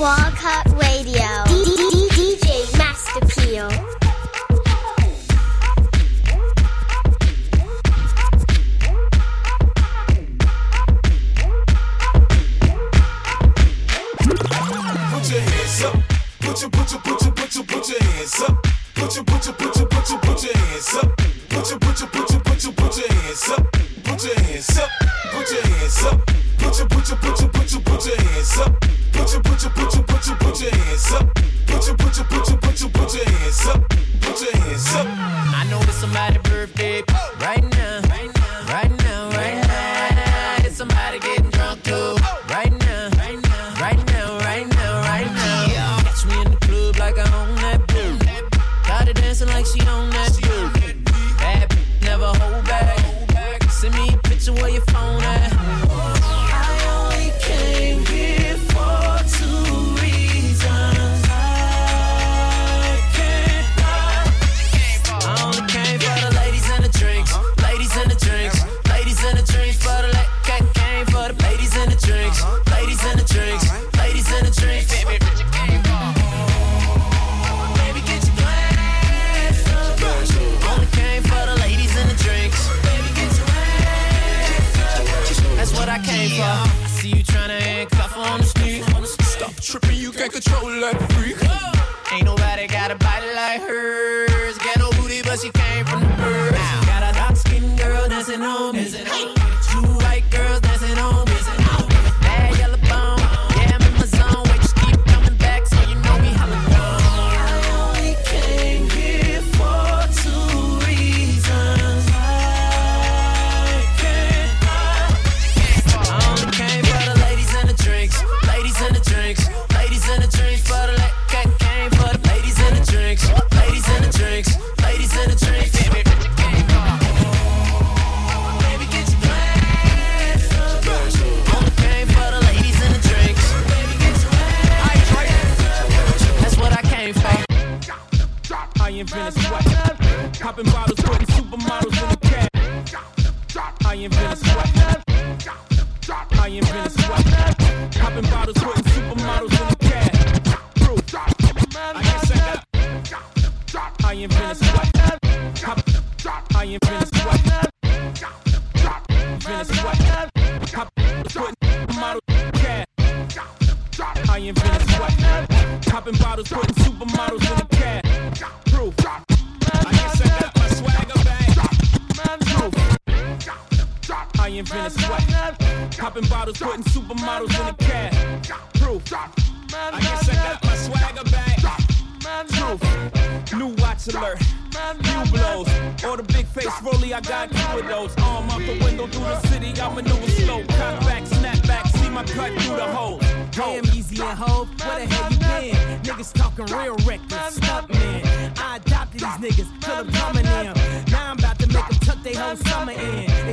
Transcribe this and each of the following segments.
Walcott Radio. D D D D J DJ Master Peel.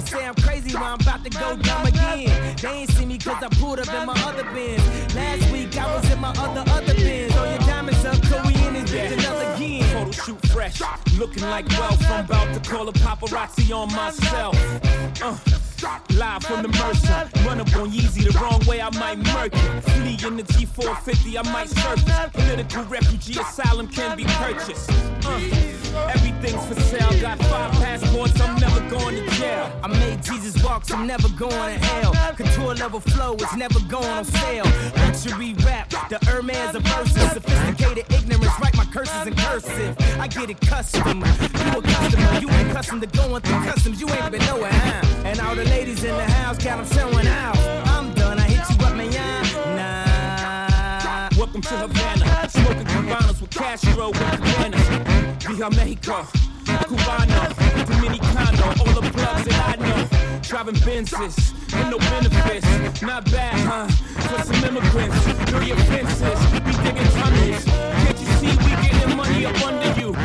say I'm crazy, but I'm about to go dumb again. They ain't see me cause I pulled up in my other bins. Last week I was in my other, other bins. Throw your diamonds up, cause we in this bitch another again. Photo shoot fresh, looking like wealth. I'm about to call a paparazzi on myself. Uh. Live from the Mercer, run up on Yeezy the wrong way, I might murk. Flee in the G450, I might surface. Political refugee asylum can be purchased. Uh. Everything's for sale. Got five passports, I'm never going to jail. I made Jesus walks, I'm never going to hell. Couture level flow is never going on sale. Luxury rap, the Hermes of verses. Sophisticated ignorance, write my curses in cursive. I get it custom. You a customer, you ain't custom to going through customs. You ain't been nowhere, huh? And all the ladies in the house got them selling out. welcome to Havana. Smoking Cubanos with Castro and Havana. Via Mexico, Cubano, Dominicano, all the clubs that I know. Driving Benzes, with no benefits. Not bad, huh? For some immigrants, dirty offenses. We digging tunnels. Can't you see we getting money up under you?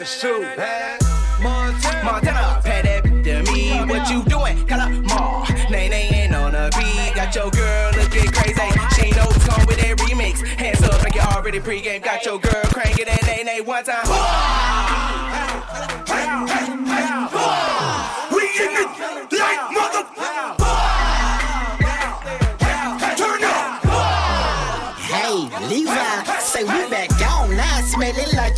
the shoe. Montana, Montana, pat that to me. What you doing? Call up Ma. Name ain't on a beat. Got your girl looking crazy. She knows song with that remix. Hands up like you already pregame. Got your girl crazy.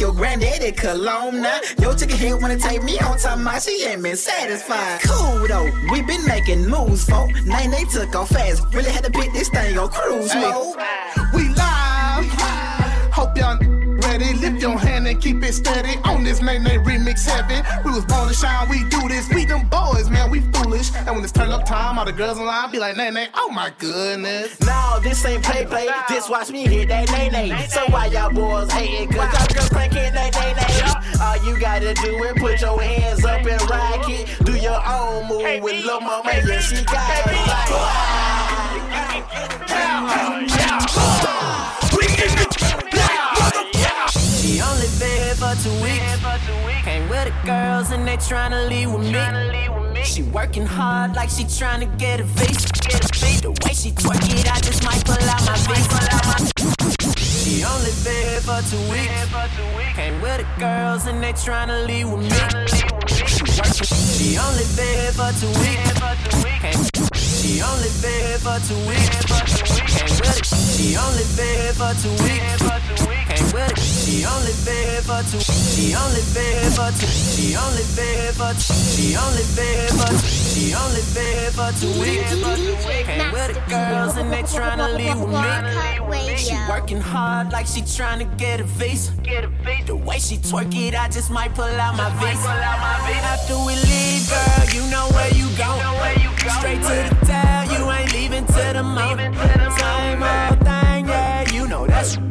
your granddaddy Kelowna. Yo, chicken head wanna take me on top my she ain't been satisfied. Cool though, we been making moves, folk. Nine they took off fast. Really had to pick this thing on cruise mode. We live. Hope y'all ready. Lift your hand and keep it steady. On this name they remix heaven. We was born to shine, we do this. We them boys, man, we foolish. And when it's turn up time, all the girls in line be like, nay, nay, oh my goodness. Nah, this ain't play play. Just watch me hit that nay nay. So why y'all boys hating? Cause y'all girls cranking that nay nay. All you gotta do is put your hands up and rock it. Do your own move with Lil Mama, yeah, she got She only been here for two weeks. Came with the girls and they tryna leave with me. She working hard like she tryna get a visa. The way she twerk it, I just might pull out my. She only been here for two weeks. Came with the girls and they tryna leave with me. She only been here for two weeks. She only been here for two weeks. She only been here for two weeks. She only been here for two. She only been here for two. She only been here for two. She only been here for two. She only been here for two weeks. Came with the girls and they tryna leave with me. She working hard like she tryna get a visa. The way she twerk it, I just might pull out my visa. After we leave, girl, you know where you go. Straight to the town, you ain't leaving to the morning. Same old thing, yeah, you know that's your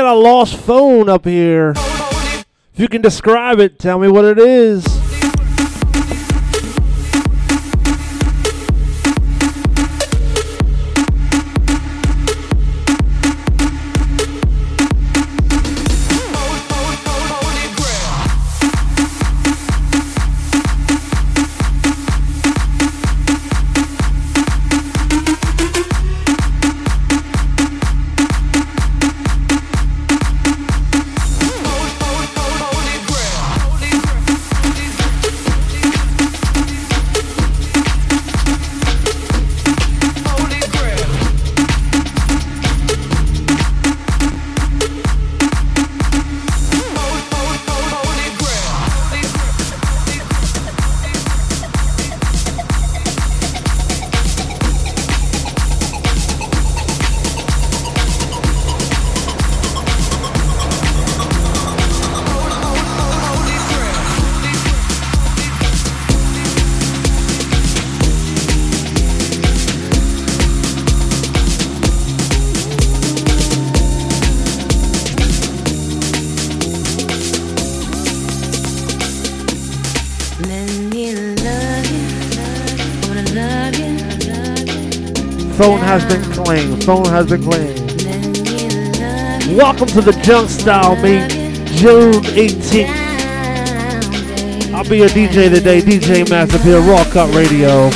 got a lost phone up here. If you can describe it, tell me what it is. has been claimed. Phone has been claimed. Welcome to the Junk Style Meet, June 18th. I'll be your DJ today, DJ Master here, Raw Cut Radio.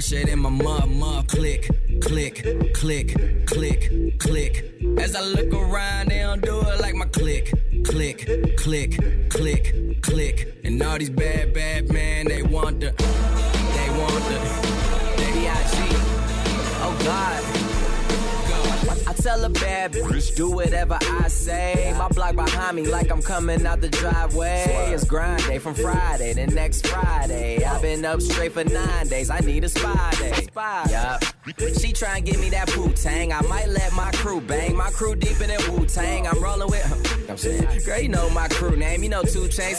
shit than my mother I'm coming out the driveway. It's grind day from Friday to next Friday. I've been up straight for nine days. I need a spy day. Yup. She try and give me that Wu tang. I might let my crew bang. My crew deep in that Wu Tang. I'm rolling with. Huh, I'm saying, girl, you know my crew name. You know 2 Chainz.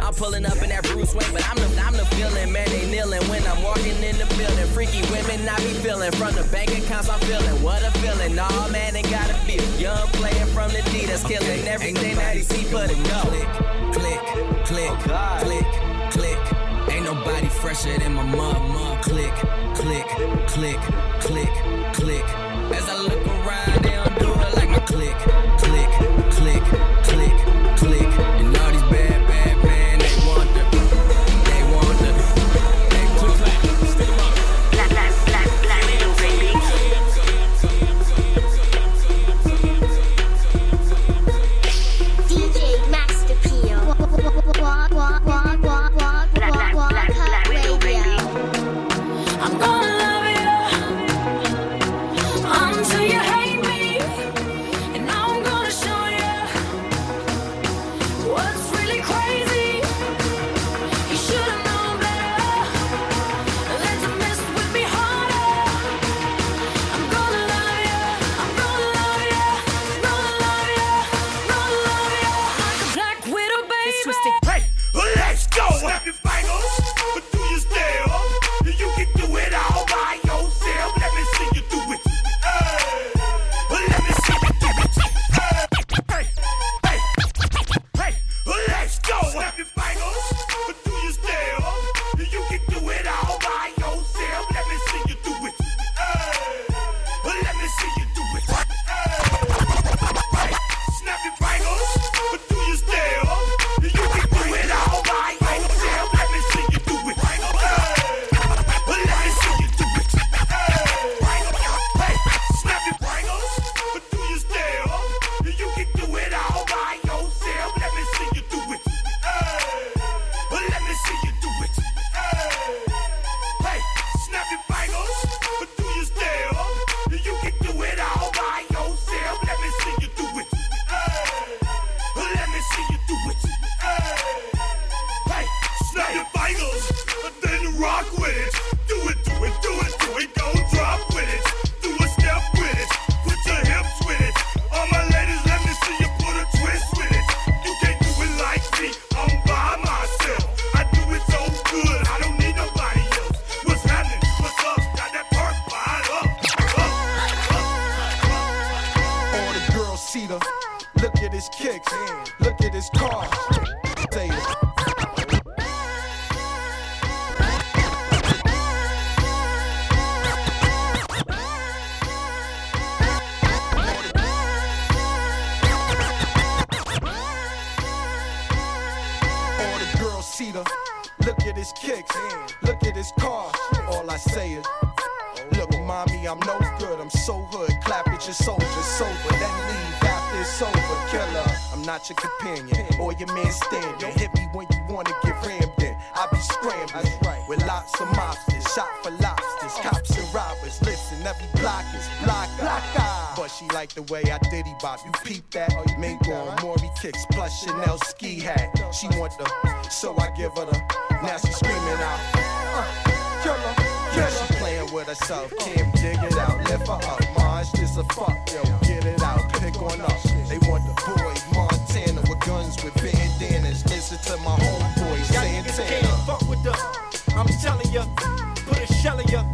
I'm pulling up in that Bruce Wayne, but I'm the I'm the feeling man. They kneeling when I'm walking in the building. Freaky women I be feeling from the bank accounts. I'm feeling what a feeling. All oh, man, they gotta feel. Young player from the D that's killing okay, everything that he see for the go. Click, click, click, oh, click, click. Ain't nobody fresher than my mama. Click click, click, click, click. As I look around, they don't do it like my click, click, click, click, click. and every block is block. block ah. but she liked the way I diddy bop. You peep that? Oh, Mink on, Maury kicks, plus Chanel ski hat. She want the, so I give her the. Now she screaming out. Uh, killer. She playing with herself, can't dig it out. Lift her up, Maj just a fuck, yo. Get it out, pick on up. They want the boy Montana with guns with bandanas. Listen to my homeboy Santana. Y'all can't fuck with the, I'm telling ya, put a shell in ya.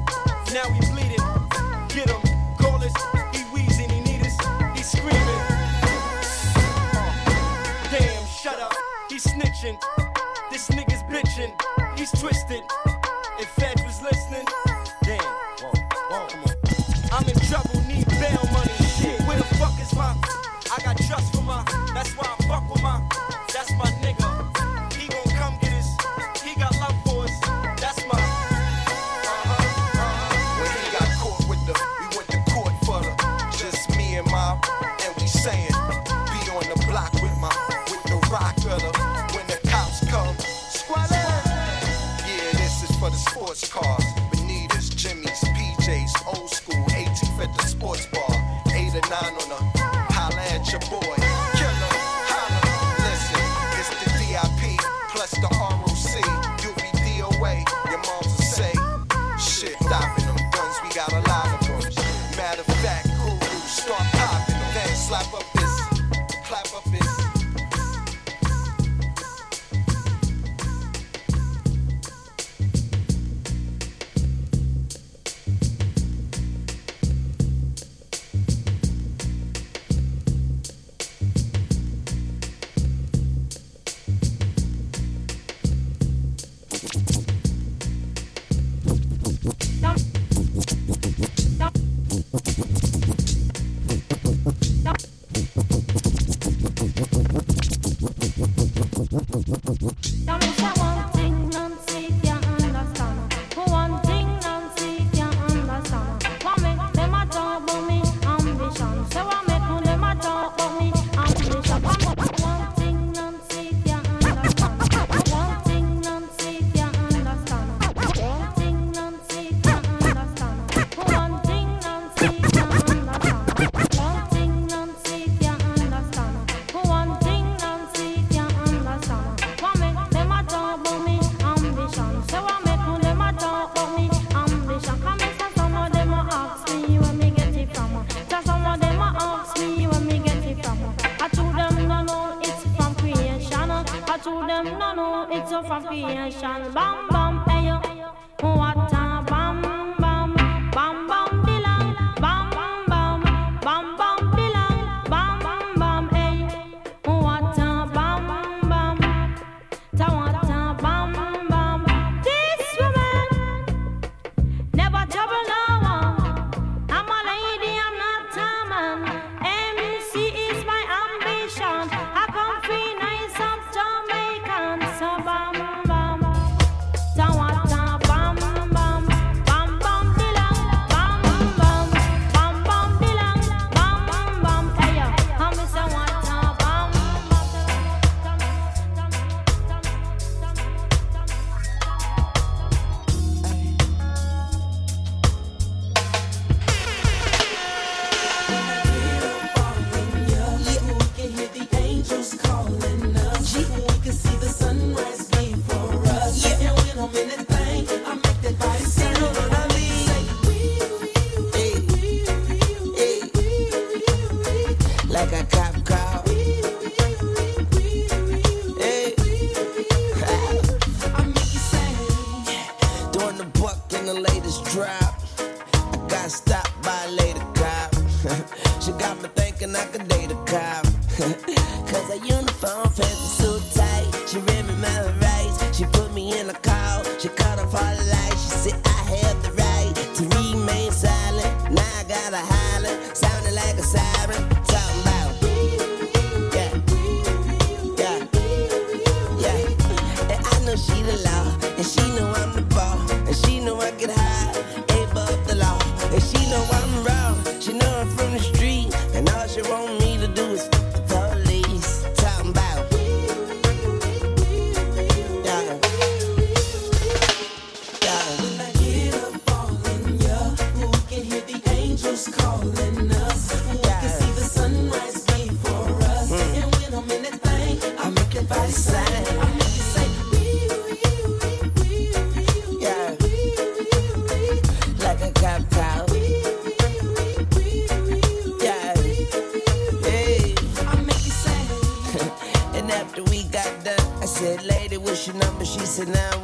sit down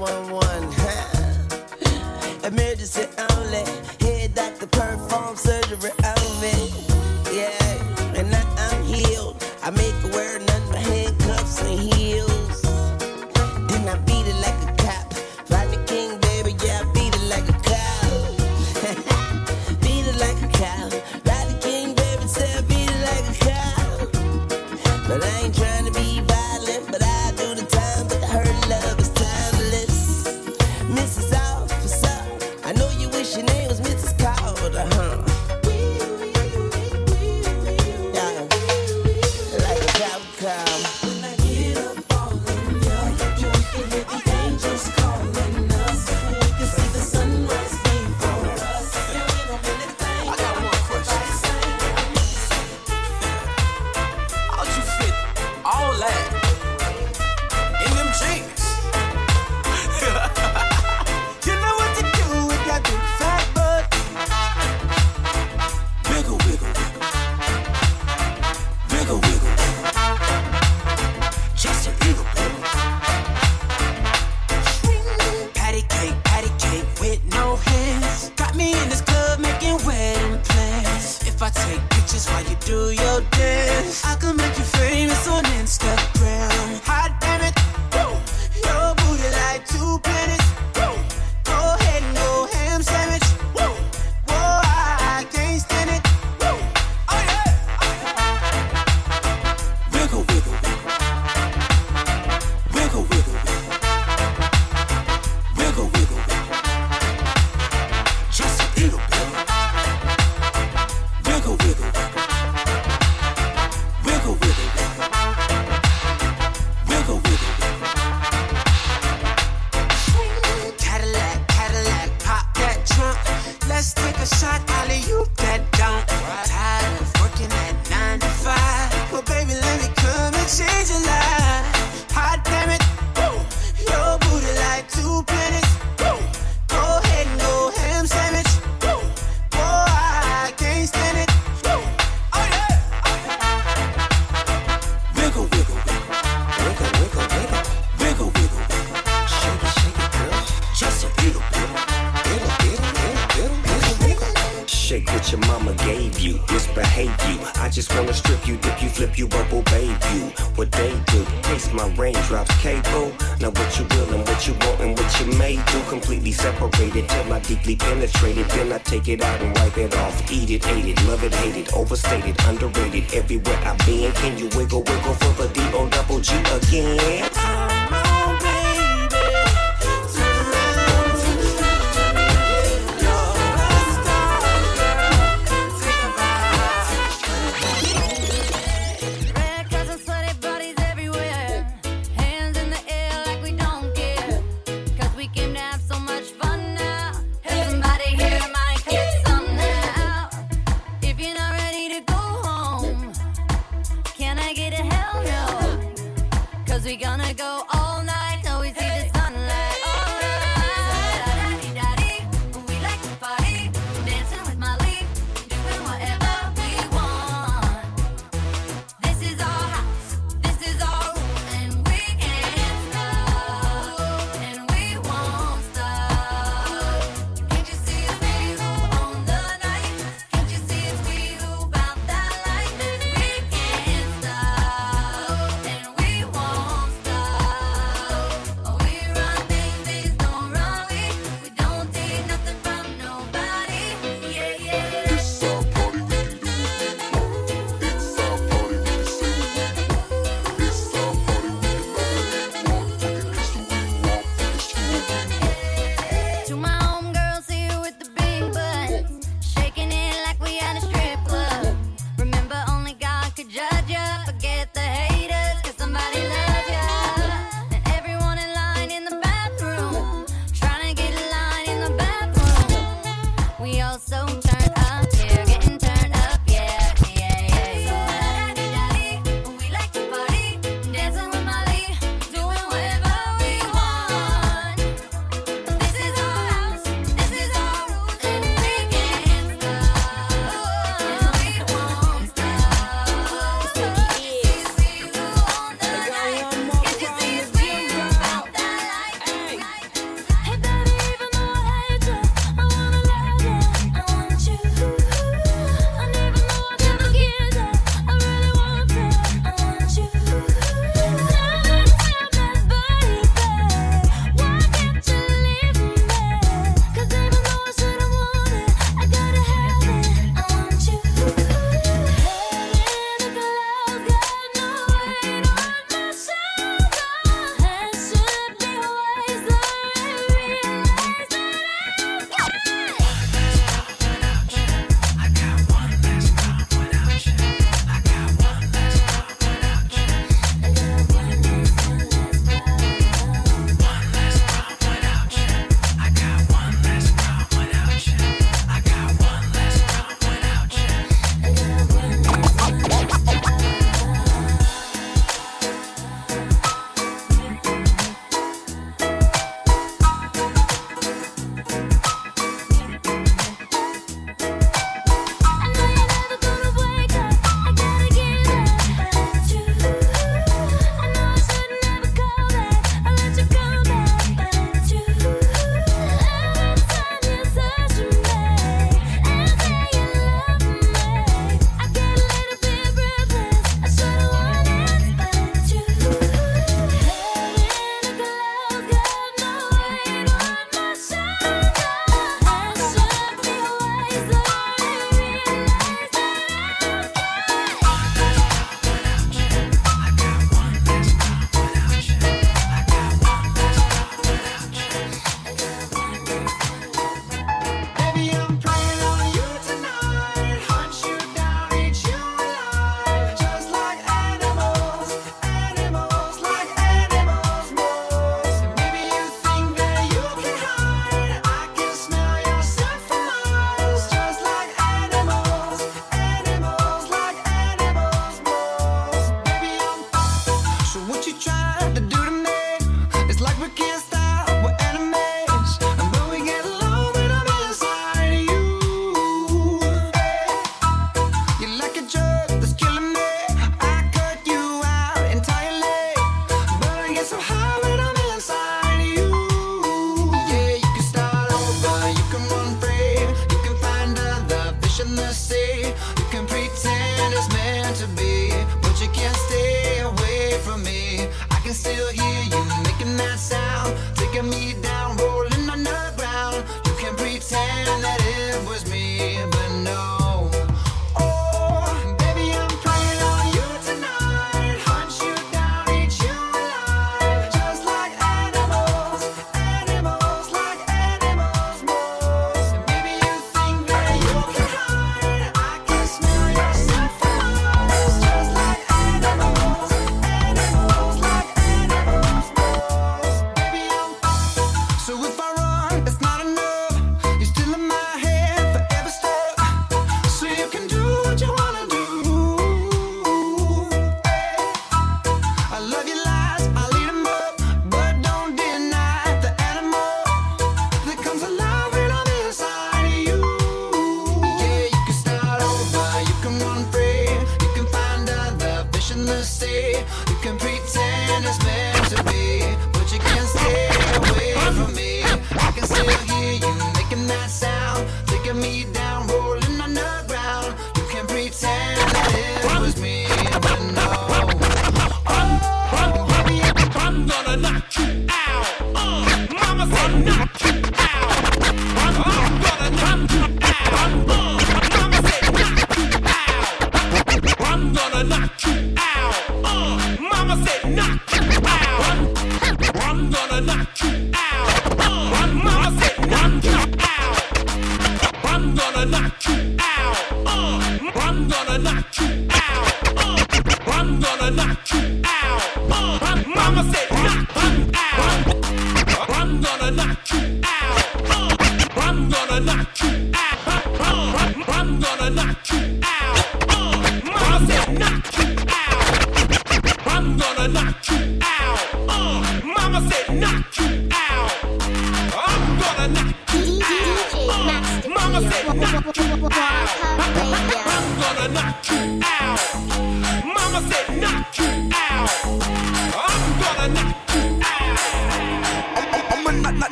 just why you do your dance. I can make you famous on Instagram. Hot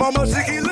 right. Lil'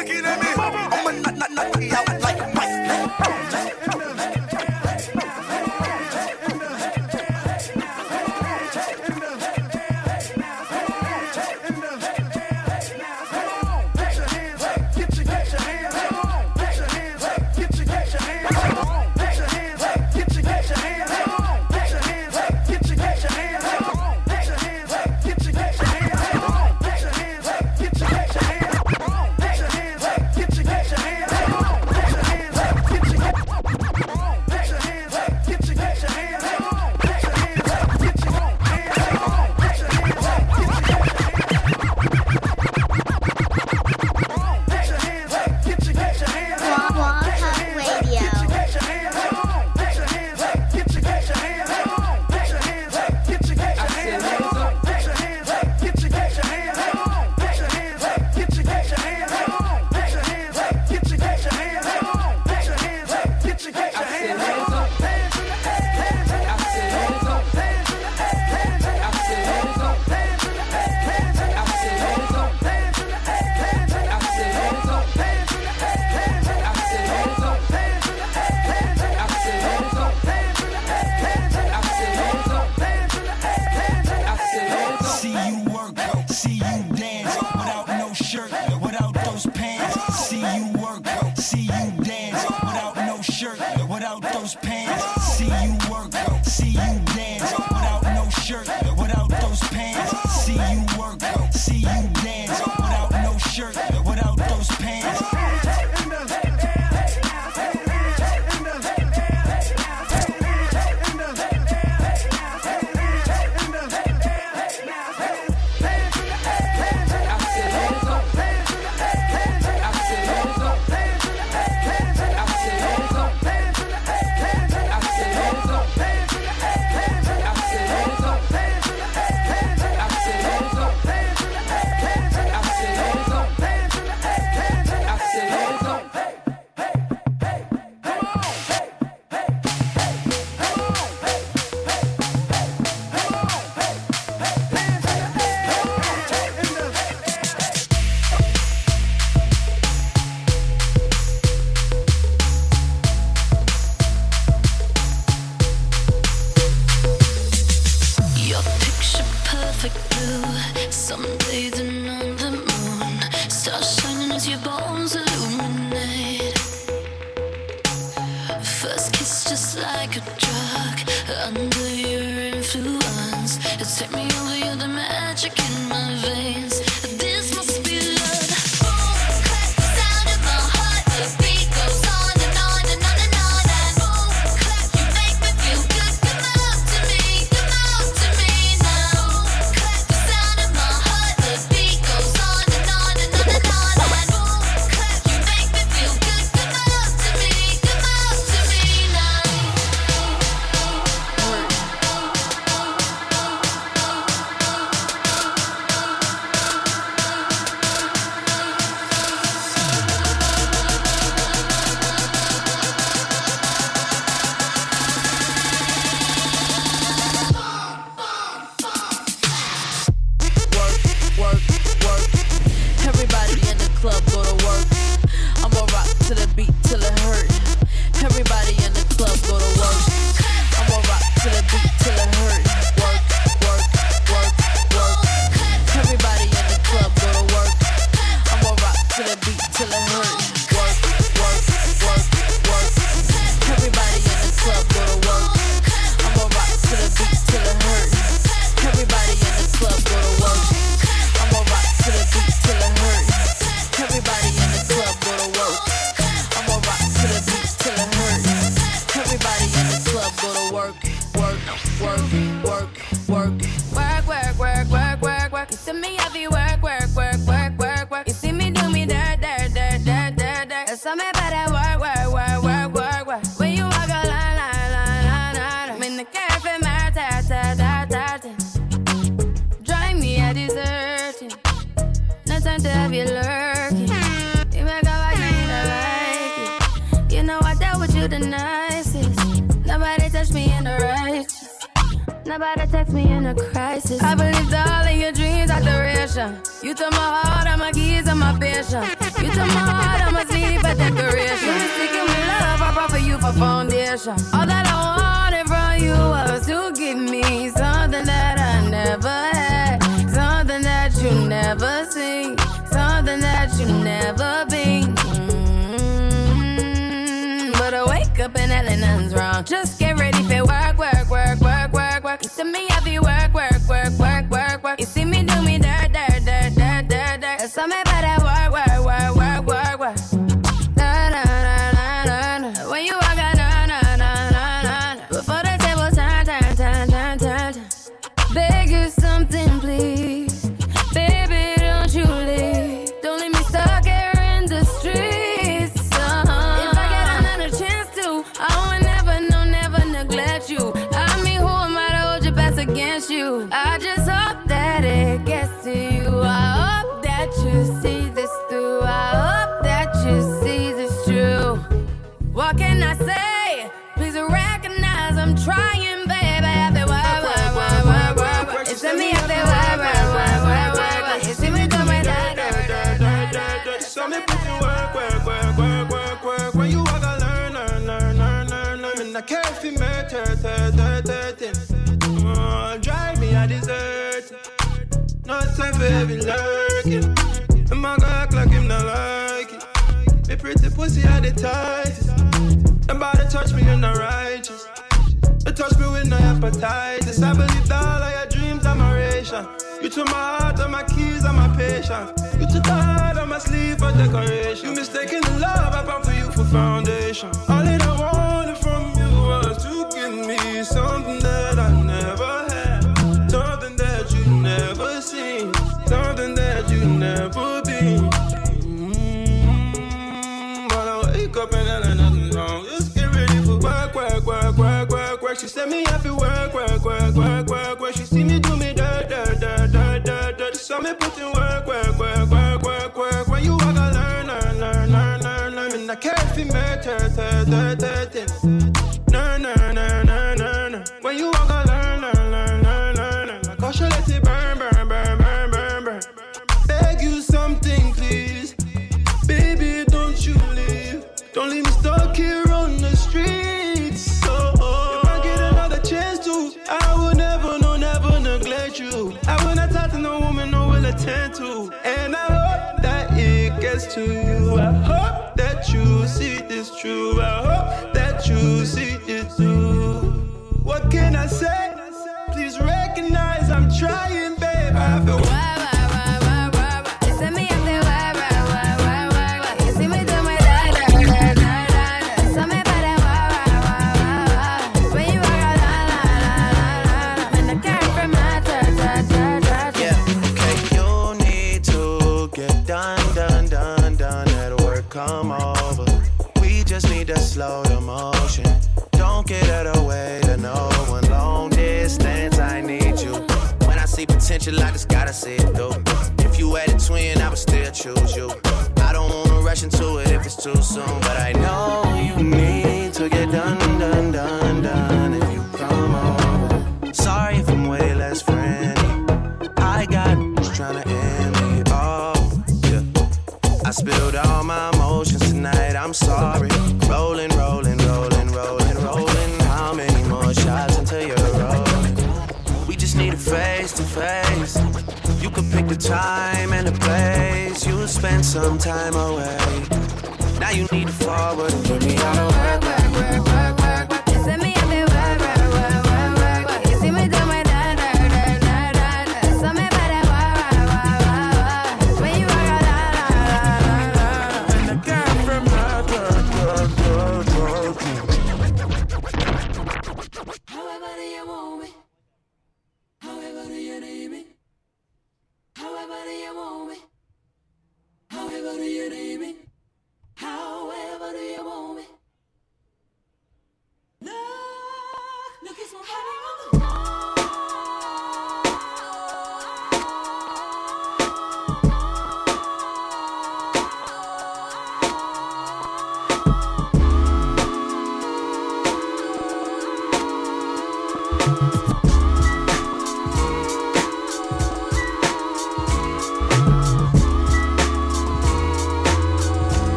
appetite. This I believe all of your dreams are my ration. You took my heart and my keys and my patience. You took the heart and my sleeve for decoration. You mistaken the love I found for you for foundation. All it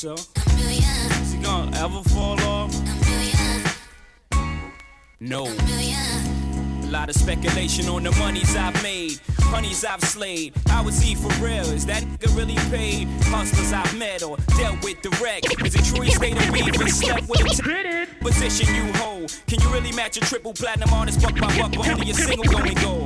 niggas asking yourself. Is he gonna ever fall off? No. A lot of speculation on the monies I've made, honeys I've slayed. I How is he for real? Is that nigga really paid? Hustlers I've met or dealt with direct. Is it true he stayed in beef and slept with a t- position you hold? Can you really match a triple platinum artist buck by buck, but only a single going gold?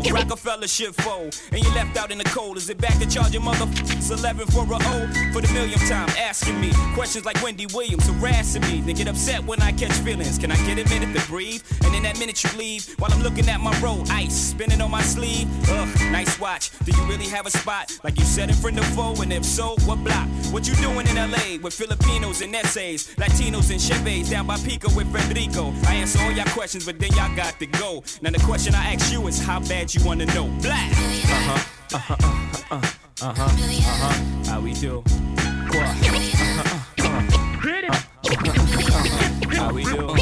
Fold, and you left out in the cold. Is it back to charge your motherfuckers 11 for a O? For the millionth time, asking me questions like Wendy Williams harassing me. They get upset when I catch feelings. Can I get a minute to breathe? And in that minute you leave, while I'm looking at my roll, ice spinning on my sleeve. Ugh, nice watch. Do you really have a spot like you said in front of foe? And if so, what block? What you doing in LA with Filipinos and essays, Latinos and Chevys down by Pico with Federico? I answer all y'all questions, but then y'all got to go. Now the question I ask you is how bad you wanna know. Black. Uh huh. Uh huh. Uh huh. Uh huh. Uh huh. How we do? What? Uh-huh. How we do?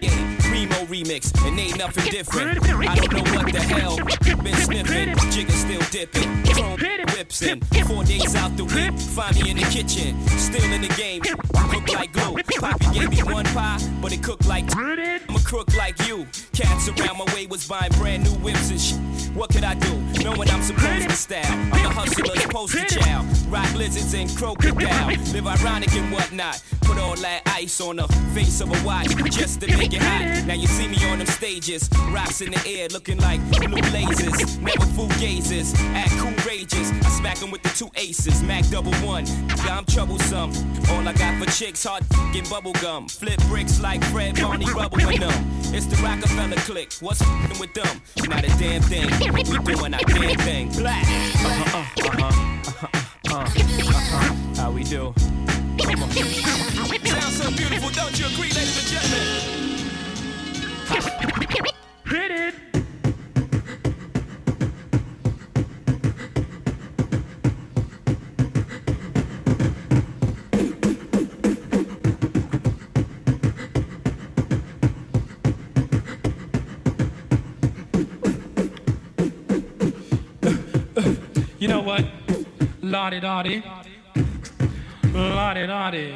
Yeah, Primo remix, and ain't nothing different. I don't know what the hell. Been sniffing, jigger still dipping. Chrome whips in. Four days out the week, find me in the kitchen. Still in the game, cook like glue. Poppy gave me one pie, but it cooked like I'm a crook like you. Cats around my way was buying brand new whips and shit. What could I do? Knowing I'm supposed to style. I'm the hustler's poster child. Rock lizards and crocodile. Live ironic and whatnot. Put all that ice on the face of a watch just to make it hot. Now you see me on them stages, rocks in the air looking like blue lasers. Never fool gazes, act cool I smack 'em with the two aces, Mac double one. Yeah, I'm troublesome. All I got for chicks, hard get bubble gum. Flip bricks like Fred Barney Rubble in them. It's the Rockefeller clique. What's with them? Not a damn thing. We doing our damn thing. Black. Uh-huh, uh-huh, uh-huh, uh-huh. How we do? Sounds so beautiful, don't you agree, ladies and gentlemen? Hit it. Know what? Lottie Dottie. Lottie Dottie.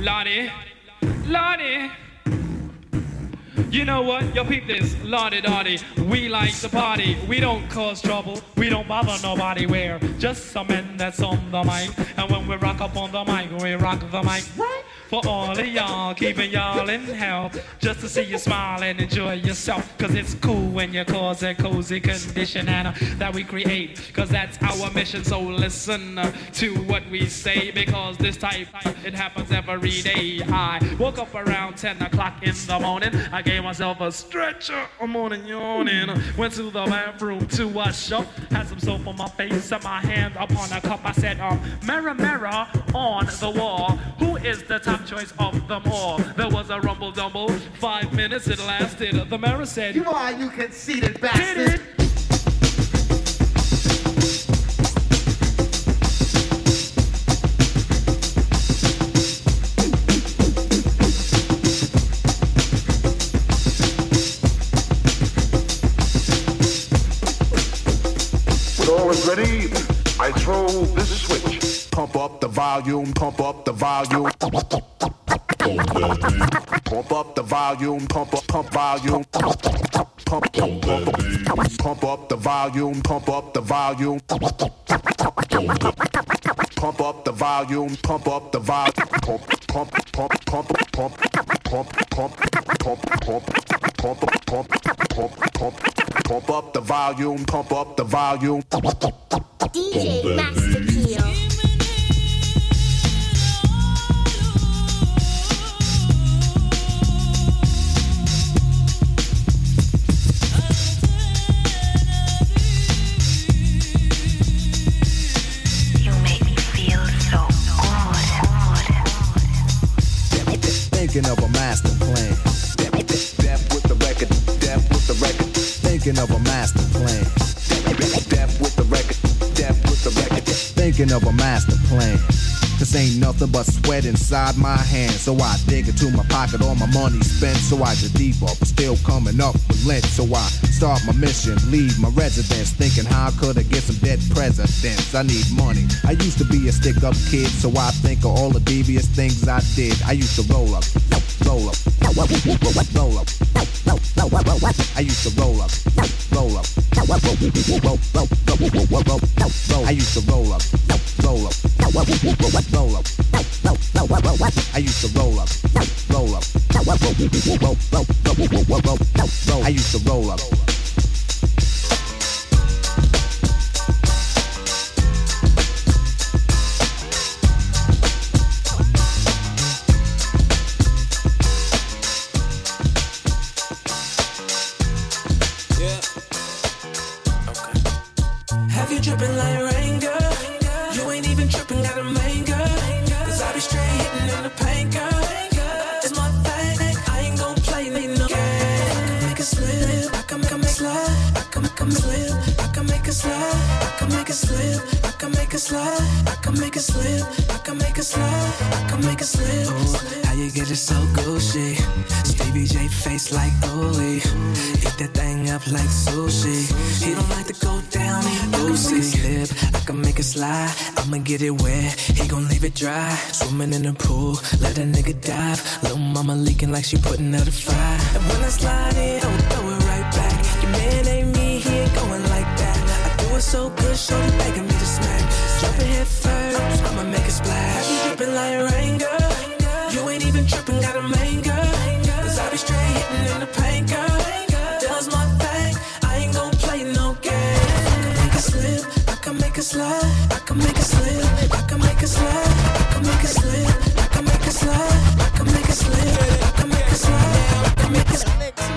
Lottie. Lottie. You know what? Yo, peep this. Lottie Dottie. We like to party. We don't cause trouble. We don't bother nobody. We're just some men that's on the mic. And when we rock up on the mic, we rock the mic right for all of y'all. Keeping y'all in health. Just to see you smile and enjoy yourself. Cause it's cool when you cause a cozy condition and uh, that we create. Cause that's our mission. So listen uh, to what we say. Because this type, it happens every day. I woke up around 10 o'clock in the morning. I gave myself a stretcher. I'm morning yawning. Went to the bathroom to wash up. Had some soap on my face and my hand upon a cup. I said, um, mirror, mirror on the wall. Who is the top choice of them all? There was a rumble dumble. Five minutes it lasted. The mirror said, You are, you conceited bastard. When all is ready, I throw this switch. Pump up the volume, pump up the volume. Pump up the volume, pump up, pump volume. Pump, pump, pump, pump up the volume, pump up the volume. Pump up the volume, pump up the volume. Pump, pump, pump, pump, pump, pump, pump, pump, pump, pump, pump, pump, pump, pump up the volume, pump up the volume. DJ Master Peel. Thinking of a master plan. Death with the record. Death with the record. Thinking of a master plan. Death with the record. Death with the record. Thinking of a master plan. Cause ain't nothing but sweat inside my hands. So I dig into my pocket, all my money spent. So I get deeper, but still coming up with lint. So I start my mission, leave my residence. Thinking how could I get some dead presidents? I need money. I used to be a stick up kid, so I think of all the devious things I did. I used to roll up, roll up, roll up, up. I used to roll up, roll up, roll, roll. I used to roll up, roll up, roll up. I used to roll up, roll up. I used to roll up. Yeah. Okay. Have you dripping like rain, girl? You ain't even tripping, got a main girl. Cause I be straight hitting in the paint, girl. It's my thing, I ain't gon' play no game. I can make it slip, I can make it slide. I can make it slip, make it slide. I can make it slip, I can make it slide. I can make it slip, I can make it slide. I can make it slip. How you get it so gushy? Stevie J face like ooey. Eat that thing up like sushi. He don't like to go down, he loosey. Slip, I can make it slide. I'ma get it wet, he gon' leave it dry. Swimming in the pool, let a nigga dive. Little mama leaking like she putting out a fire. And when I slide in, don't throw it so good, shorty begging me to smack. Drop it head first, I'ma make it splash. You dripping like rain, girl. been tripping, got a main girl. Cause I be straight hitting in the paint, girl. Does my thing, I ain't gon' play no game. I can make it slip, I can make it slide. I can make it slip, I can make it slide. I can make it slip, I can make it slide. I can make it slip, I can make it slide. I can make it slip.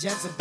Jezebel.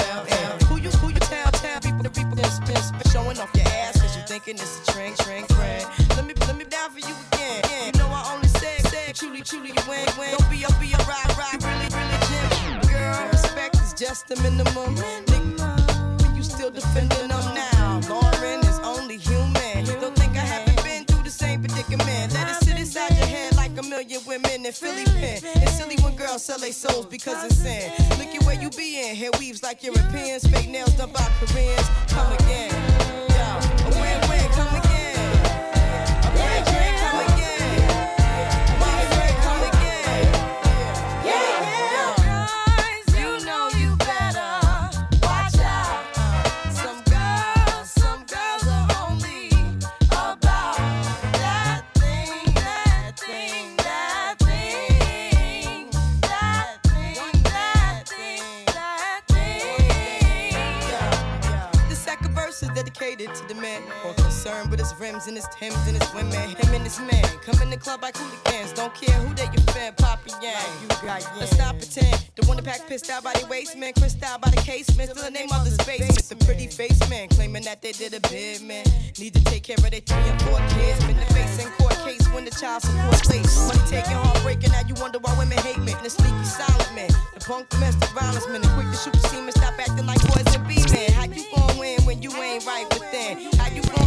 Come in the club like hooligans. Don't care who they fed, Papa Yang. You got Let's not pretend. The one that pack pissed out by the waist, man. Cristal by the casement. Still the name of the space. With the pretty face man claiming that they did a bid, man. Need to take care of their three and four kids. Been the face in court case when the child support late. Money taking, heartbreaking. Now you wonder why women hate me. The sneaky silent man. The punk domestic violence man. The quick to shoot the semen. Stop acting like boys and be men. How you gon' win when you ain't right within? How you gon'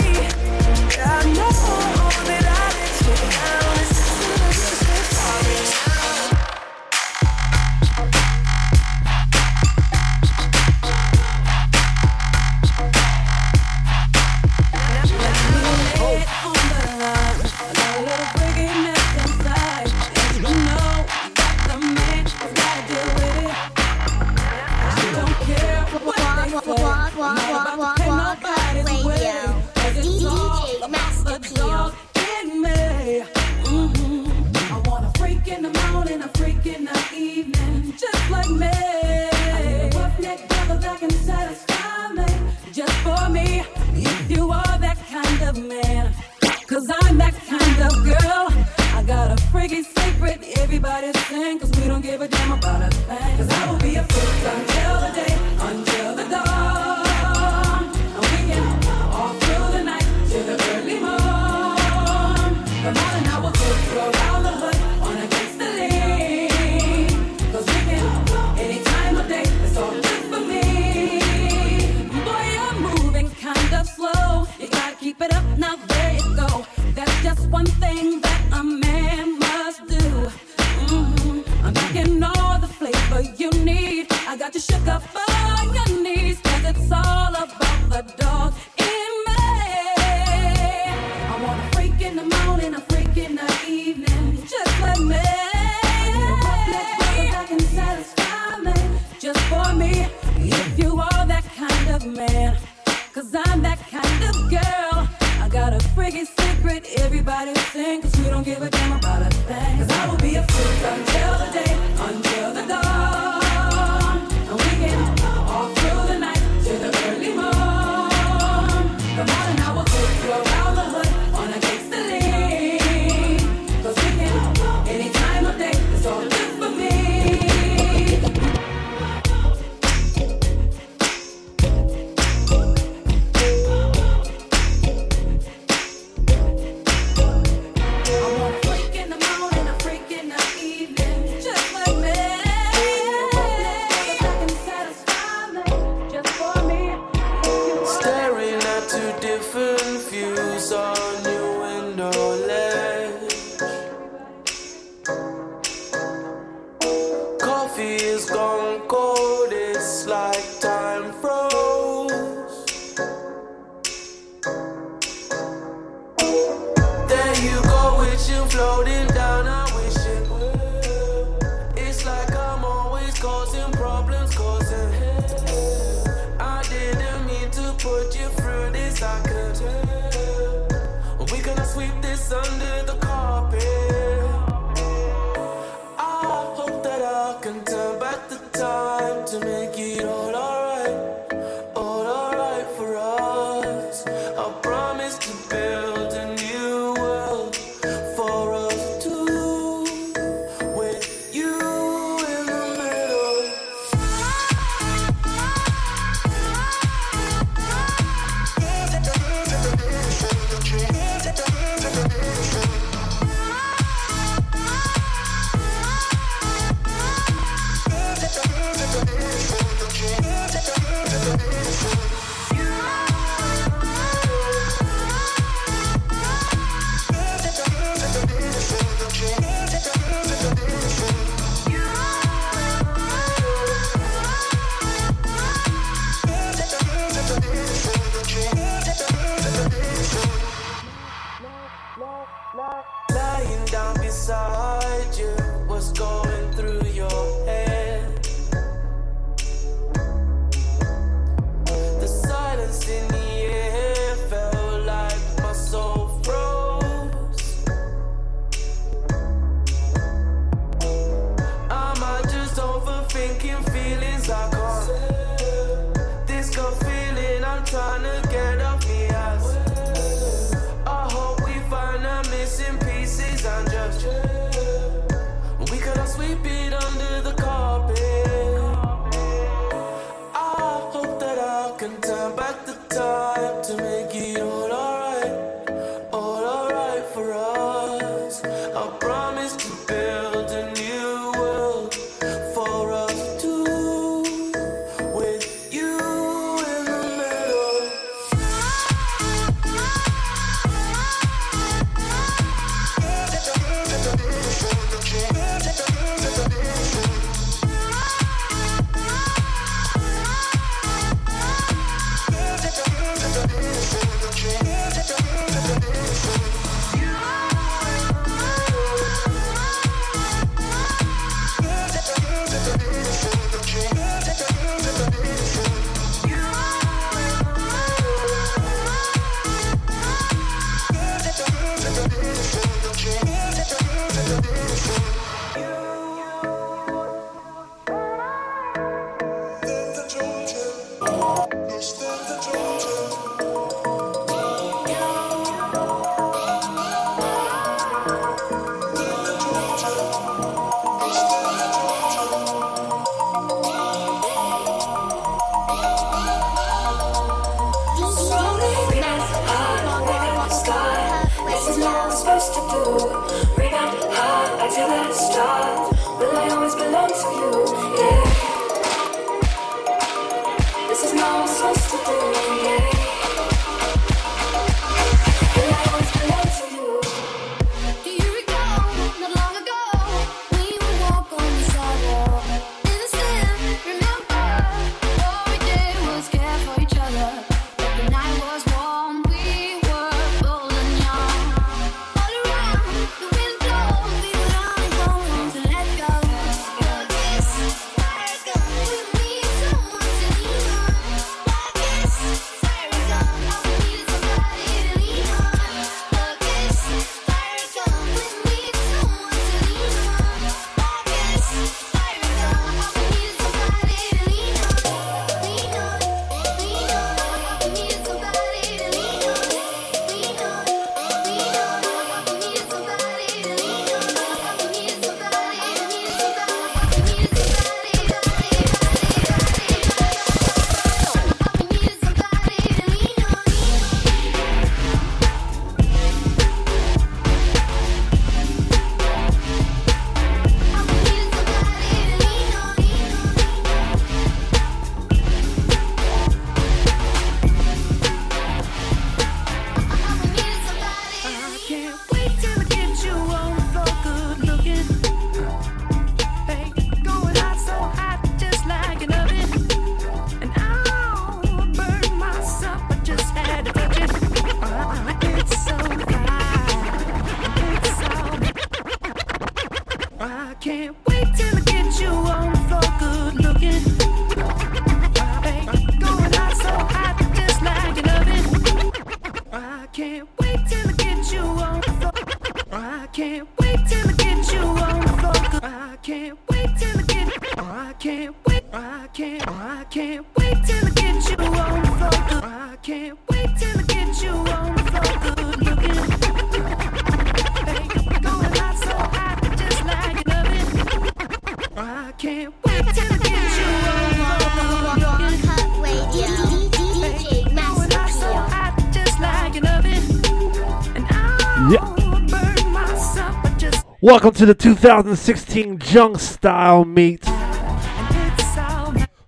Welcome to the 2016 Junk Style Meet.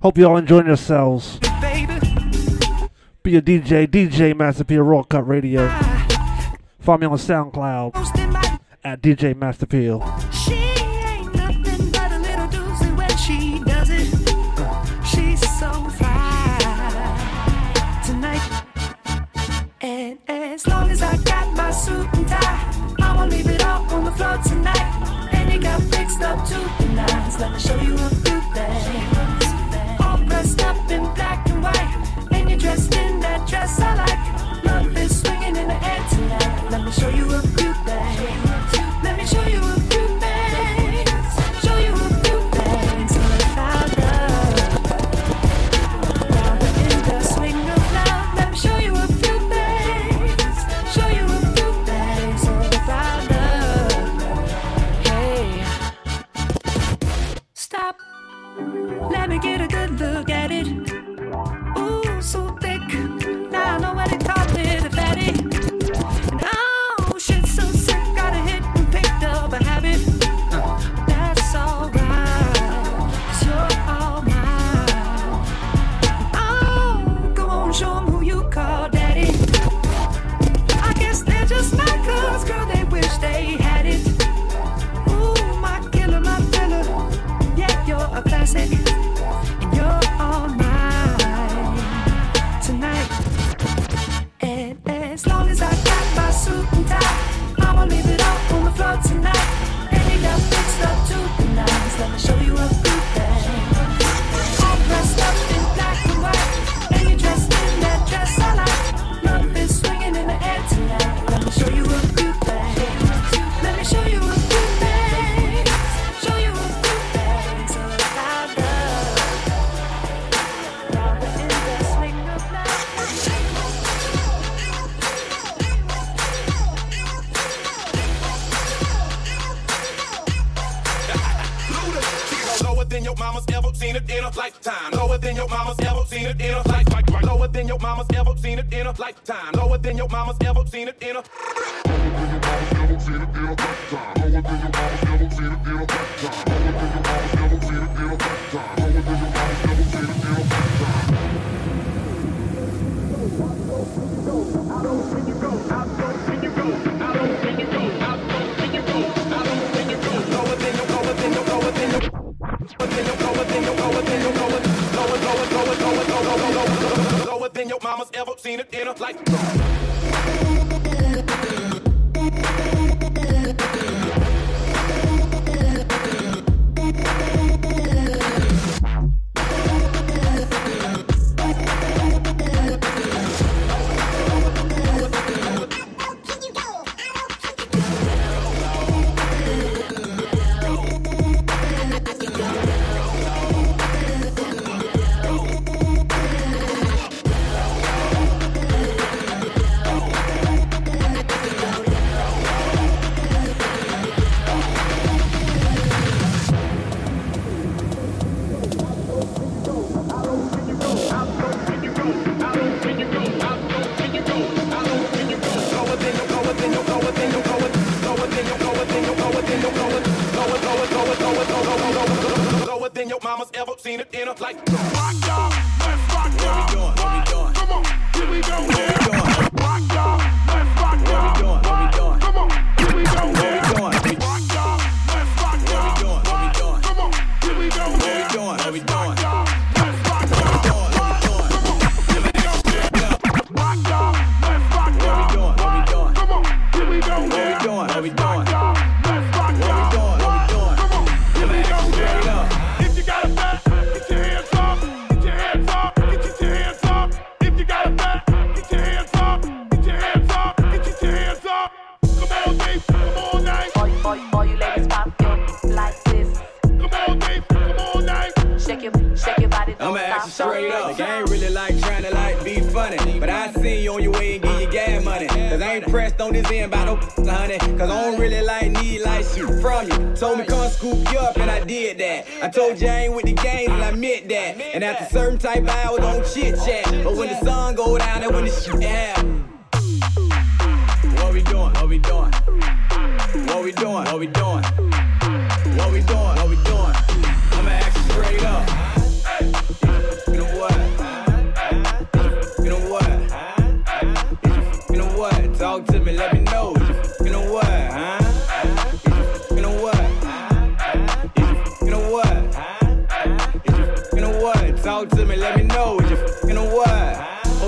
Hope you all enjoying yourselves. Be a DJ, DJ Master P Raw Cut Radio. Find me on SoundCloud at DJ Master Peel.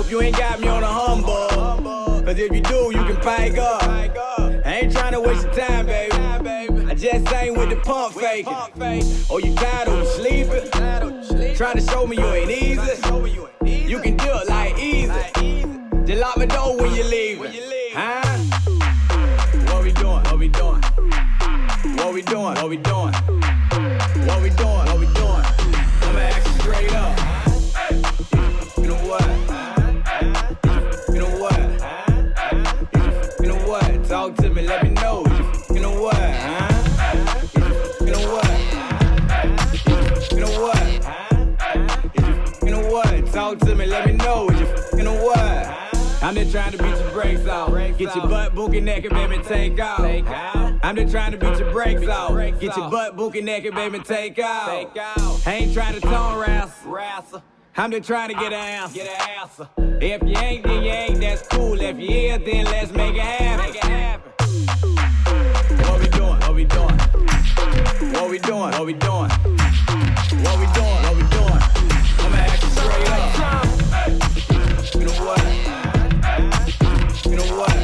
Hope you ain't got me on a humble. Cause if you do, you can pike up. I ain't trying to waste your time, baby. I just ain't with the pump faking. Oh, you tired of sleeping? Trying to show me you ain't easy. You can do it like easy. Just lock my door when you leave, Huh? What we doing? What we doing? What we doing? What we doing? What we doing? just trying to beat your brakes off. Get your butt booking naked, baby, take off. I'm just trying to beat your brakes off. Get your butt booking naked, baby, take off. I ain't trying to tone wrestle. I'm just trying to get an answer. If you ain't, then you ain't. That's cool. If you is, then let's make it happen. Make it happen. What we doing? What we doing? What we doing? What we doing? What we doing? What we doing? I'ma act straight up. know what?